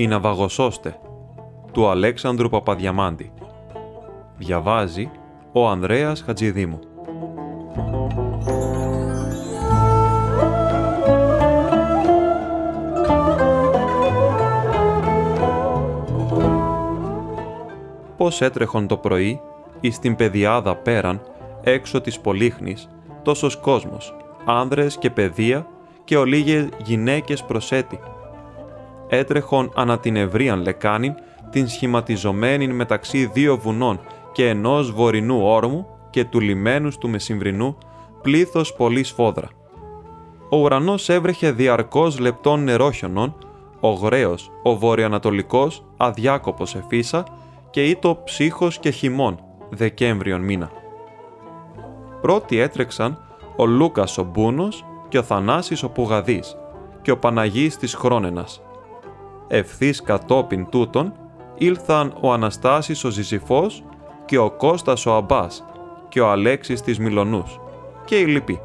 «Η Ναυαγοσώστε» του Αλέξανδρου Παπαδιαμάντη. Διαβάζει ο Ανδρέας Χατζηδήμου. Πώς έτρεχον το πρωί εις την πεδιάδα πέραν, έξω της Πολύχνης, τόσος κόσμος, άνδρες και παιδεία και ολίγες γυναίκες προσέτη. Έτρεχον ανά την ευρύαν λεκάνην, την σχηματιζομένη μεταξύ δύο βουνών και ενός βορεινού όρμου και του λιμένους του μεσημβρινού, πλήθος πολύ σφόδρα. Ο ουρανός έβρεχε διαρκώς λεπτών νερόχιονων, ο γραίος, ο βορειοανατολικός, αδιάκοπος εφίσα και ήτο ψύχος και χειμών, Δεκέμβριον μήνα. Πρώτοι έτρεξαν ο Λούκας ο Μπούνος και ο Θανάσης ο Πουγαδής και ο Παναγής της Χρόνενας. Ευθύς κατόπιν τούτων ήλθαν ο Αναστάσης ο Ζυζυφός και ο Κώστας ο Αμπάς και ο Αλέξης της Μιλονούς και οι λοιποί.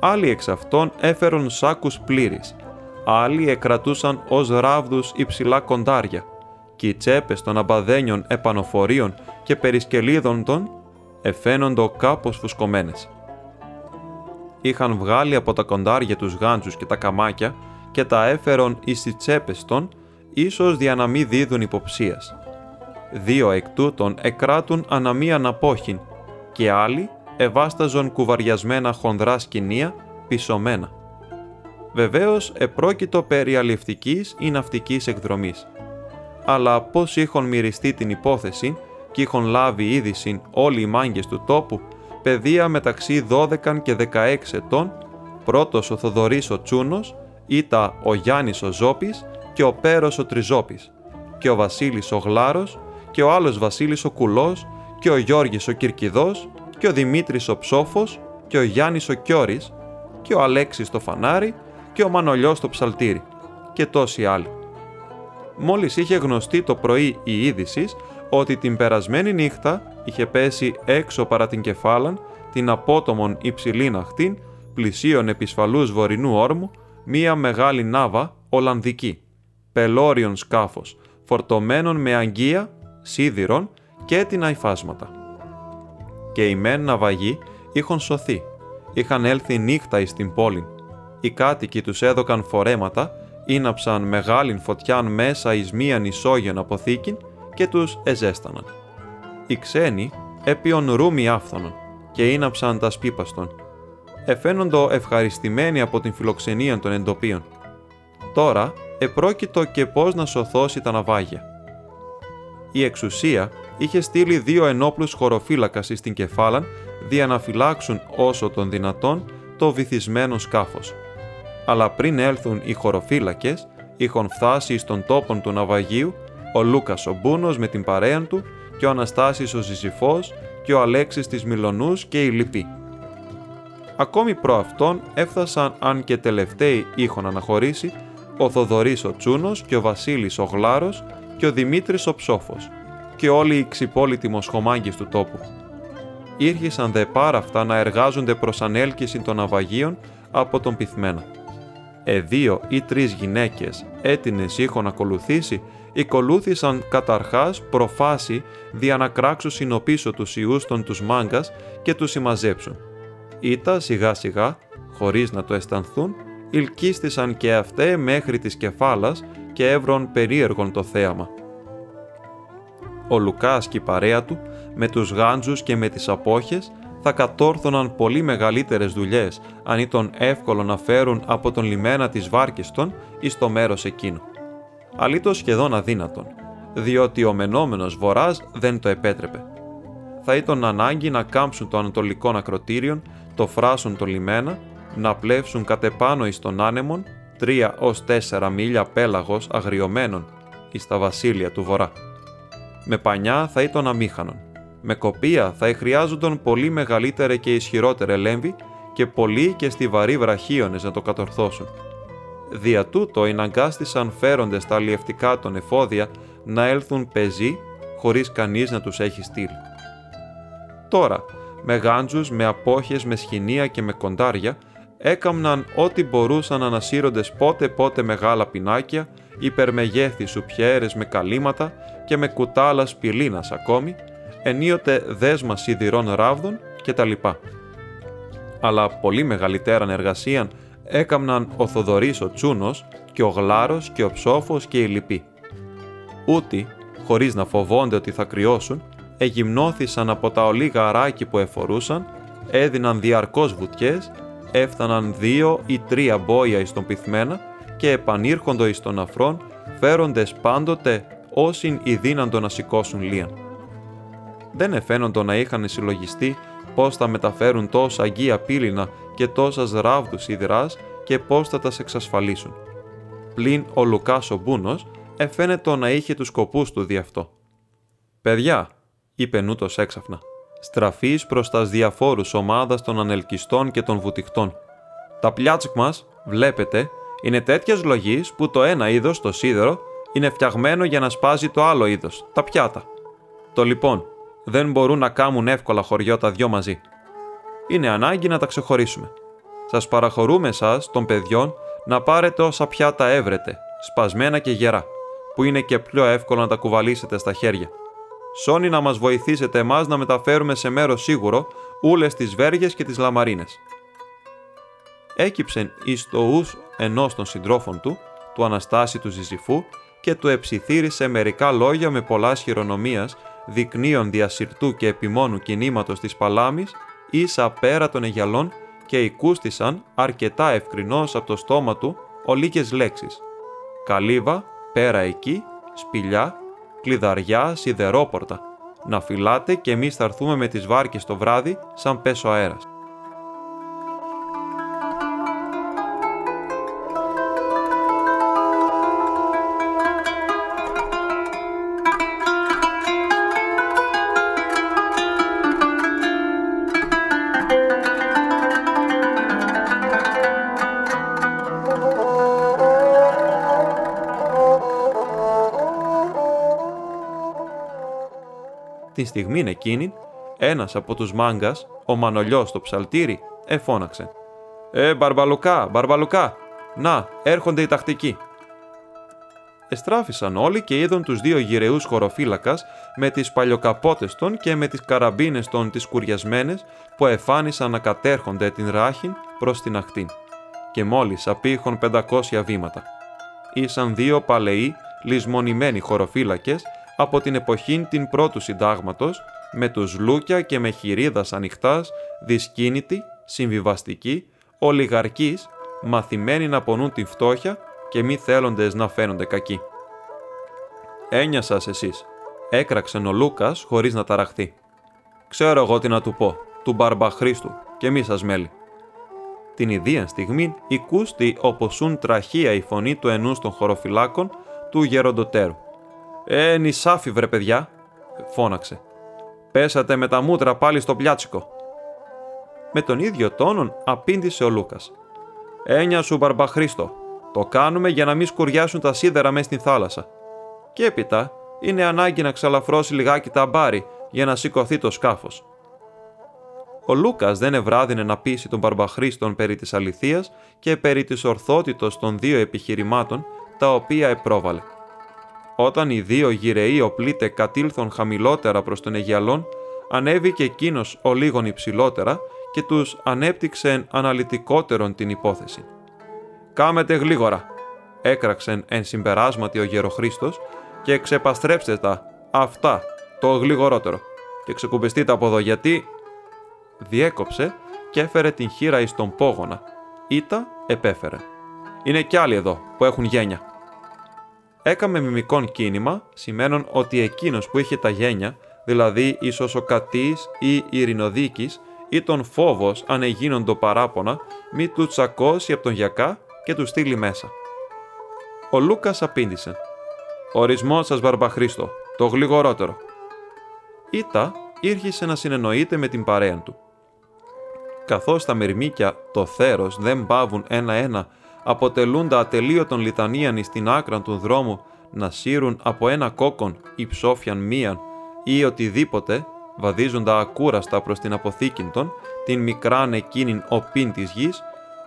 Άλλοι εξ αυτών έφερον σάκους πλήρης, άλλοι εκρατούσαν ως ράβδους υψηλά κοντάρια και οι τσέπες των αμπαδένιων επανοφορίων και περισκελίδων των εφαίνοντο κάπως φουσκωμένες. Είχαν βγάλει από τα κοντάρια τους γάντζους και τα καμάκια και τα έφερον εις τις τσέπες των, ίσως για να μην δίδουν υποψίας. Δύο εκ τούτων εκράτουν αναμίαν απόχην και άλλοι εβάσταζον κουβαριασμένα χονδρά σκηνία πισωμένα. Βεβαίως επρόκειτο περί αληφτικής ή ναυτικής εκδρομής. Αλλά πώς είχον μυριστεί την υπόθεση και είχον λάβει είδηση όλοι οι μάγκες του τόπου, παιδεία μεταξύ 12 και 16 ετών, πρώτος ο Θοδωρής ο Τσούνος, ήτα ο Γιάννης ο Ζώπης και ο Πέρος ο Τριζώπης, και ο Βασίλης ο Γλάρος και ο άλλος Βασίλης ο Κουλός και ο Γιώργης ο Κυρκιδός και ο Δημήτρης ο Ψόφος και ο Γιάννης ο Κιόρης και ο Αλέξης το Φανάρι και ο Μανολιός το Ψαλτήρι και τόσοι άλλοι. Μόλις είχε γνωστεί το πρωί η είδηση ότι την περασμένη νύχτα είχε πέσει έξω παρά την κεφάλαν την απότομον υψηλήν αχτήν πλησίων επισφαλούς βορεινού όρμου μία μεγάλη νάβα Ολλανδική, πελώριον σκάφος, φορτωμένον με αγγεία, σίδηρον και έτοινα υφάσματα. Και οι μεν ναυαγοί είχαν σωθεί, είχαν έλθει νύχτα εις την πόλη. Οι κάτοικοι τους έδωκαν φορέματα, ίναψαν μεγάλην φωτιάν μέσα εις μίαν ισόγειον αποθήκην και τους εζέσταναν. Οι ξένοι έπιον ρούμι άφθονον και ίναψαν τα σπίπαστον. Εφαίνοντο ευχαριστημένοι από την φιλοξενία των εντοπίων. Τώρα επρόκειτο και πώς να σωθώσει τα ναυάγια. Η εξουσία είχε στείλει δύο ενόπλους χωροφύλακας στην κεφάλαν δια να φυλάξουν όσο των δυνατόν το βυθισμένο σκάφος. Αλλά πριν έλθουν οι χωροφύλακες, είχαν φτάσει στον τόπον του ναυαγίου ο Λούκας ο Μπούνος με την παρέα του και ο Αναστάσης ο Ζυζυφός και ο Αλέξης της Μιλονούς και οι λοιποί. Ακόμη προ αυτόν έφτασαν αν και τελευταίοι είχον αναχωρήσει ο Θοδωρής ο Τσούνος και ο Βασίλης ο Γλάρος και ο Δημήτρης ο Ψόφος και όλοι οι ξυπόλοιτοι μοσχομάγκες του τόπου. Ήρχισαν δε πάρα αυτά να εργάζονται προς ανέλκυση των αβαγίων από τον πυθμένα. Εδύο ή τρεις γυναίκες έτινες είχον ακολουθήσει οικολούθησαν καταρχάς προφάση δια να κράξουν συνοπίσω τους ιούς των τους μάγκας και τους συμμαζέψουν. Ήτα σιγά σιγά, χωρίς να το αισθανθούν, ηλκίστησαν και αυτέ μέχρι της κεφάλας και έβρον περίεργον το θέαμα. Ο Λουκάς και η παρέα του, με τους γάντζους και με τις απόχες, θα κατόρθωναν πολύ μεγαλύτερες δουλειές αν ήταν εύκολο να φέρουν από τον λιμένα της βάρκης των εις το μέρος εκείνο αλήτως σχεδόν αδύνατον, διότι ο μενόμενος βορράς δεν το επέτρεπε. Θα ήταν ανάγκη να κάμψουν το ανατολικό ακροτήριον, το φράσουν το λιμένα, να πλεύσουν κατεπάνω εις τον άνεμον, τρία ως τέσσερα μίλια πέλαγος αγριωμένων εις τα βασίλεια του βορρά. Με πανιά θα ήταν αμήχανον. Με κοπία θα χρειάζονταν πολύ μεγαλύτερα και ισχυρότερα λέμβη και πολύ και στιβαροί βραχίονες να το κατορθώσουν. Δια τούτο εναγκάστησαν φέροντες τα αλλιευτικά των εφόδια να έλθουν πεζοί χωρίς κανείς να τους έχει στείλει. Τώρα, με γάντζους, με απόχες, με σχοινία και με κοντάρια, έκαμναν ό,τι μπορούσαν ανασύροντες πότε πότε μεγάλα πινάκια υπερμεγέθη σουπιέρες με καλύματα και με κουτάλα σπηλίνας ακόμη, ενίοτε δέσμα σιδηρών ράβδων κτλ. Αλλά πολύ μεγαλύτεραν εργασίαν έκαμναν ο Θοδωρής ο Τσούνος και ο Γλάρος και ο Ψόφος και οι λοιποί. Ούτι, χωρίς να φοβόνται ότι θα κρυώσουν, εγυμνώθησαν από τα ολίγα αράκι που εφορούσαν, έδιναν διαρκώς βουτιές, έφταναν δύο ή τρία μπόια εις τον πυθμένα και επανήρχοντο εις τον αφρόν, φέροντες πάντοτε όσην οι δύναντο να σηκώσουν λίαν. Δεν εφαίνοντο να είχαν συλλογιστεί πώς θα μεταφέρουν τόσα αγία πύληνα και τόσας ράβδους σιδηράς και πώς θα τας εξασφαλίσουν. Πλην ο Λουκάς ο Μπούνος εφαίνεται να είχε τους σκοπούς του δι' αυτό. «Παιδιά», είπε νούτος έξαφνα, στραφείς προς τας διαφόρους ομάδας των ανελκυστών και των βουτυχτών. Τα πλιάτσικ μας, βλέπετε, είναι τέτοια λογής που το ένα είδος, το σίδερο, είναι φτιαγμένο για να σπάζει το άλλο είδος, τα πιάτα. Το λοιπόν, δεν μπορούν να κάμουν εύκολα χωριό τα δυο μαζί. Είναι ανάγκη να τα ξεχωρίσουμε. Σας παραχωρούμε εσά των παιδιών να πάρετε όσα πιάτα έβρετε, σπασμένα και γερά, που είναι και πιο εύκολο να τα κουβαλήσετε στα χέρια. Σώνει να μας βοηθήσετε εμάς να μεταφέρουμε σε μέρος σίγουρο ούλες τις βέργες και τις λαμαρίνες. Έκυψεν εις το ους ενός των συντρόφων του, του Αναστάση του Ζυζυφού και του εψιθύρισε μερικά λόγια με πολλά χειρονομίας, δεικνύων διασυρτού και επιμόνου κινήματος της παλάμης, ίσα πέρα των αιγιαλών και οικούστησαν αρκετά ευκρινώς από το στόμα του ολίγες λέξεις. Καλύβα, πέρα εκεί, σπηλιά, κλειδαριά, σιδερόπορτα. Να φυλάτε και εμείς θα έρθουμε με τις βάρκες το βράδυ σαν πέσω αέρας. Τη στιγμή εκείνη, ένας από τους μάγκας, ο Μανολιός στο ψαλτήρι, εφώναξε. «Ε, Μπαρμπαλουκά, Μπαρμπαλουκά, να, έρχονται οι τακτικοί». Εστράφησαν όλοι και είδαν τους δύο γυρεούς χωροφύλακας με τις παλιοκαπότες των και με τις καραμπίνες των τις κουριασμένες που εφάνισαν να κατέρχονται την ράχην προς την ακτήν και μόλις απήχον 500 βήματα. Ήσαν δύο παλαιοί λησμονημένοι χωροφύλακες από την εποχή την πρώτου συντάγματος, με τους λούκια και με χειρίδας ανοιχτάς, δυσκίνητοι, συμβιβαστικοί, ολιγαρκείς, μαθημένοι να πονούν την φτώχεια και μη θέλοντες να φαίνονται κακοί. «Έννοια σας εσείς», έκραξε ο Λούκας χωρίς να ταραχθεί. «Ξέρω εγώ τι να του πω, του Μπαρμπαχρίστου και μη σας μέλη». Την ιδία στιγμή οικούστη οπωσούν τραχία η φωνή του ενούς των χωροφυλάκων του γεροντοτέρου. «Ε, νησάφι βρε παιδιά», φώναξε. «Πέσατε με τα μούτρα πάλι στο πλιάτσικο». Με τον ίδιο τόνον απήντησε ο Λούκας. «Ένια σου Μπαρμπαχρίστο, το κάνουμε για να μην σκουριάσουν τα σίδερα μέσα στην θάλασσα. Και έπειτα είναι ανάγκη να ξαλαφρώσει λιγάκι τα μπάρι για να σηκωθεί το σκάφος». Ο Λούκας δεν ευράδινε να πείσει τον Μπαρμπαχρίστον περί της αληθείας και περί της ορθότητος των δύο επιχειρημάτων τα οποία επρόβαλε. Όταν οι δύο γυρεοί οπλίτε κατήλθον χαμηλότερα προς τον Αιγιαλόν, ανέβηκε εκείνος ο λίγον υψηλότερα και τους ανέπτυξε αναλυτικότερον την υπόθεση. «Κάμετε γλίγορα», έκραξεν εν συμπεράσματι ο Γεροχρήστος και ξεπαστρέψτε τα, αυτά, το γλίγορότερο και ξεκουμπιστείτε από εδώ γιατί... Διέκοψε και έφερε την χείρα εις τον πόγονα. Ήτα επέφερε. Είναι κι άλλοι εδώ που έχουν γένια έκαμε μιμικών κίνημα, σημαίνον ότι εκείνος που είχε τα γένια, δηλαδή ίσως ο κατής ή ειρηνοδίκης, ή τον φόβος αν εγίνον το παράπονα, μη του τσακώσει από τον γιακά και του στείλει μέσα. Ο Λούκας απήντησε «Ορισμός σας Βαρμπαχρίστο, το γλυγορότερο». Ήτα ήρχισε να συνεννοείται με την παρέα του. Καθώς τα μυρμήκια, το θέρος, δεν πάβουν ένα-ένα αποτελούν τα ατελείωτον λιτανίαν στην άκρα του δρόμου να σύρουν από ένα κόκκον ή ψόφιαν μίαν ή οτιδήποτε, βαδίζοντα ακούραστα προς την αποθήκην την μικράν εκείνην οπίν της γης,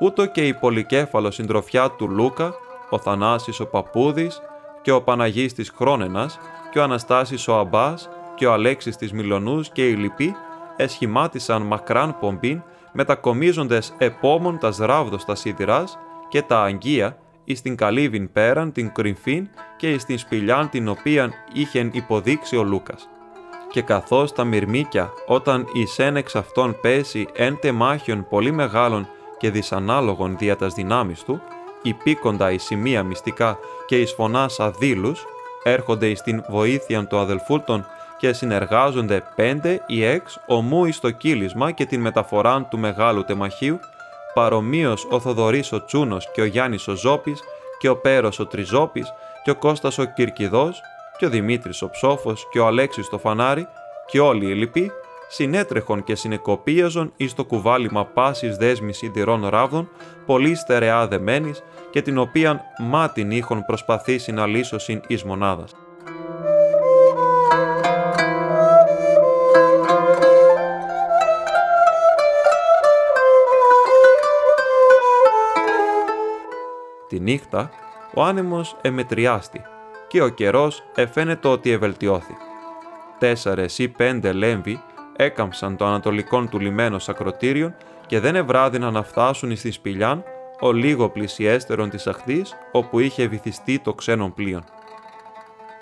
ούτω και η πολυκέφαλο συντροφιά του Λούκα ο Θανάσης ο Παπούδης και ο Παναγής της Χρόνενας και ο Αναστάσης ο Αμπάς και ο Αλέξης της Μιλονούς και οι λοιποί εσχημάτισαν μακράν πομπήν μετακομίζοντες επόμων τα σράβδος τα σίδηρας και τα αγγεία εις την καλύβην πέραν την κρυμφήν και εις την σπηλιάν την οποίαν είχεν υποδείξει ο Λούκας. Και καθώς τα μυρμήκια όταν εις εν εξ αυτών πέσει εν τεμάχιον πολύ μεγάλων και δυσανάλογων δια τας δυνάμεις του, υπήκοντα εις σημεία μυστικά και εις φωνάς αδίλους, έρχονται εις την βοήθεια του αδελφούλτων και συνεργάζονται πέντε ή έξ ομού εις το κύλισμα και την μεταφορά του μεγάλου τεμαχίου, παρομοίως ο Θοδωρής ο Τσούνος και ο Γιάννης ο Ζώπης και ο Πέρος ο Τριζώπης και ο Κώστας ο Κυρκιδός και ο Δημήτρης ο Ψόφος και ο Αλέξης το Φανάρι και όλοι οι λοιποί συνέτρεχον και συνεκοπίαζον εις το κουβάλιμα πάσης δέσμης σιδηρών ράβδων, πολύ στερεά δεμένης και την οποίαν μάτιν είχον προσπαθήσει να λύσωσιν εις μονάδας. Τη νύχτα ο άνεμος εμετριάστη και ο καιρός εφαίνεται ότι ευελτιώθη. Τέσσερες ή πέντε λέμβοι έκαμψαν το ανατολικό του λιμένο ακροτήριον και δεν ευράδυναν να φτάσουν στη σπηλιάν ο λίγο πλησιέστερον της αχθής όπου είχε βυθιστεί το ξένον πλοίον.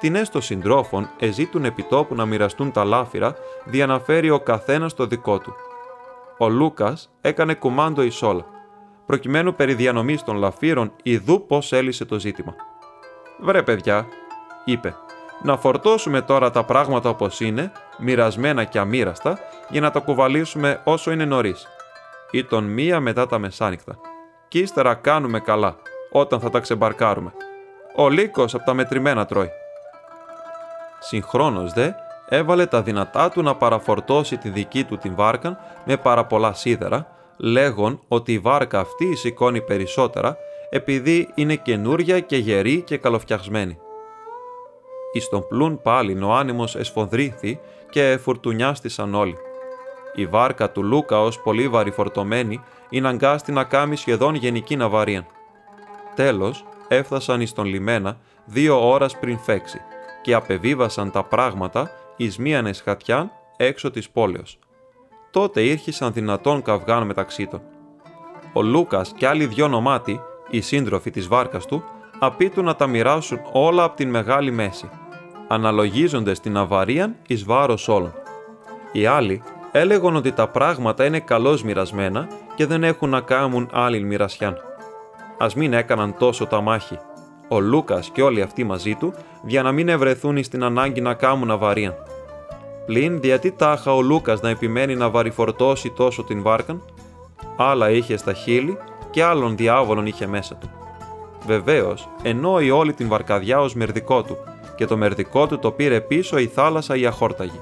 Την έστω συντρόφων εζήτουν επιτόπου να μοιραστούν τα λάφυρα διαναφέρει ο καθένας το δικό του. Ο Λούκας έκανε κουμάντο εις όλα προκειμένου περί διανομής των λαφύρων ιδού πώς έλυσε το ζήτημα. «Βρε παιδιά», είπε, «να φορτώσουμε τώρα τα πράγματα όπως είναι, μοιρασμένα και αμήραστα, για να τα κουβαλήσουμε όσο είναι νωρίς. ή τον μία μετά τα μεσάνυχτα. Κι ύστερα κάνουμε καλά, όταν θα τα ξεμπαρκάρουμε. Ο λύκος από τα μετρημένα τρώει». Συγχρόνως δε, έβαλε τα δυνατά του να παραφορτώσει τη δική του την βάρκα με πάρα πολλά σίδερα, λέγον ότι η βάρκα αυτή σηκώνει περισσότερα επειδή είναι καινούρια και γερή και καλοφτιαγμένη. Εις τον πλούν πάλιν ο άνεμος εσφονδρίθη και φουρτουνιάστησαν όλοι. Η βάρκα του Λούκα ως πολύ βαρυφορτωμένη είναι αγκάστη να κάνει σχεδόν γενική ναυαρία. Τέλος, έφτασαν εις τον λιμένα δύο ώρας πριν φέξει και απεβίβασαν τα πράγματα εις μίαν εσχατιάν έξω της πόλεως τότε ήρχισαν δυνατόν καυγάν μεταξύ των. Ο Λούκας και άλλοι δυο νομάτι, οι σύντροφοι της βάρκας του, απίτουν να τα μοιράσουν όλα από την μεγάλη μέση, αναλογίζονται την αβαρίαν εις βάρος όλων. Οι άλλοι έλεγαν ότι τα πράγματα είναι καλώς μοιρασμένα και δεν έχουν να κάνουν άλλη μοιρασιάν. Α μην έκαναν τόσο τα μάχη. Ο Λούκας και όλοι αυτοί μαζί του, για να μην ευρεθούν στην ανάγκη να κάνουν αβαρίαν. Πλην γιατί τάχα ο Λούκας να επιμένει να βαρυφορτώσει τόσο την βάρκαν, άλλα είχε στα χείλη και άλλων διάβολων είχε μέσα του. Βεβαίως, εννοεί όλη την βαρκαδιά ως μερδικό του, και το μερδικό του το πήρε πίσω η θάλασσα η αχόρταγη.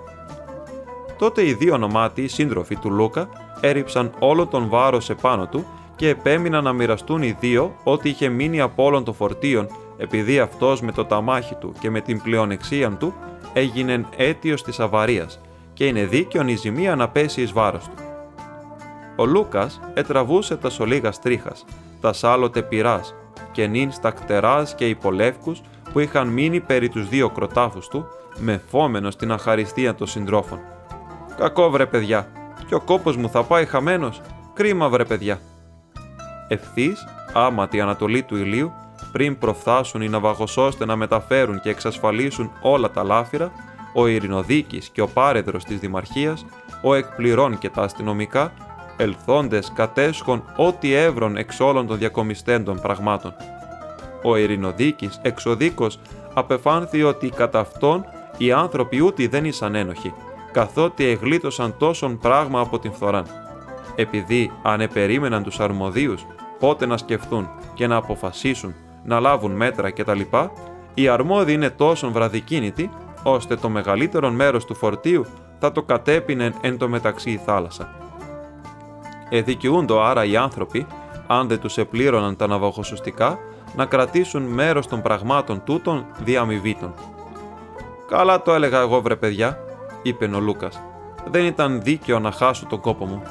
Τότε οι δύο νομάτιοι σύντροφοι του Λούκα έριψαν όλο τον βάρος επάνω του και επέμειναν να μοιραστούν οι δύο ό,τι είχε μείνει από όλων των φορτίων, επειδή αυτός με το ταμάχι του και με την πλεονεξία του έγινε αίτιος της αβαρίας και είναι δίκαιον η ζημία να πέσει εις βάρος του. Ο Λούκας ετραβούσε τα σολίγα τρίχας, τα σάλωτε πυράς και νυν στα κτεράς και υπολεύκους που είχαν μείνει περί τους δύο κροτάφους του, με φόμενο στην αχαριστία των συντρόφων. «Κακό βρε παιδιά, και ο κόπος μου θα πάει χαμένος, κρίμα βρε παιδιά». Ευθύς, άμα τη ανατολή του ηλίου, πριν προφθάσουν οι ναυαγοσώστε να μεταφέρουν και εξασφαλίσουν όλα τα λάφυρα, ο Ειρηνοδίκης και ο πάρεδρος της Δημαρχίας, ο εκπληρών και τα αστυνομικά, ελθόντες κατέσχον ό,τι εύρων εξ όλων των διακομιστέντων πραγμάτων. Ο Ειρηνοδίκης, εξοδίκος, απεφάνθη ότι κατά αυτόν οι άνθρωποι ούτε δεν ήσαν ένοχοι, καθότι εγλίτωσαν τόσον πράγμα από την φθοράν. Επειδή αν επερίμεναν τους αρμοδίους πότε να σκεφτούν και να αποφασίσουν να λάβουν μέτρα κτλ., οι αρμόδιοι είναι τόσο βραδικίνητοι, ώστε το μεγαλύτερο μέρος του φορτίου θα το κατέπινε εν το μεταξύ η θάλασσα. Εδικαιούντο άρα οι άνθρωποι, αν δεν τους επλήρωναν τα ναυαγοσουστικά, να κρατήσουν μέρος των πραγμάτων τούτων διαμοιβήτων. «Καλά το έλεγα εγώ βρε παιδιά», είπε ο Λούκας. «Δεν ήταν δίκαιο να χάσω τον κόπο μου».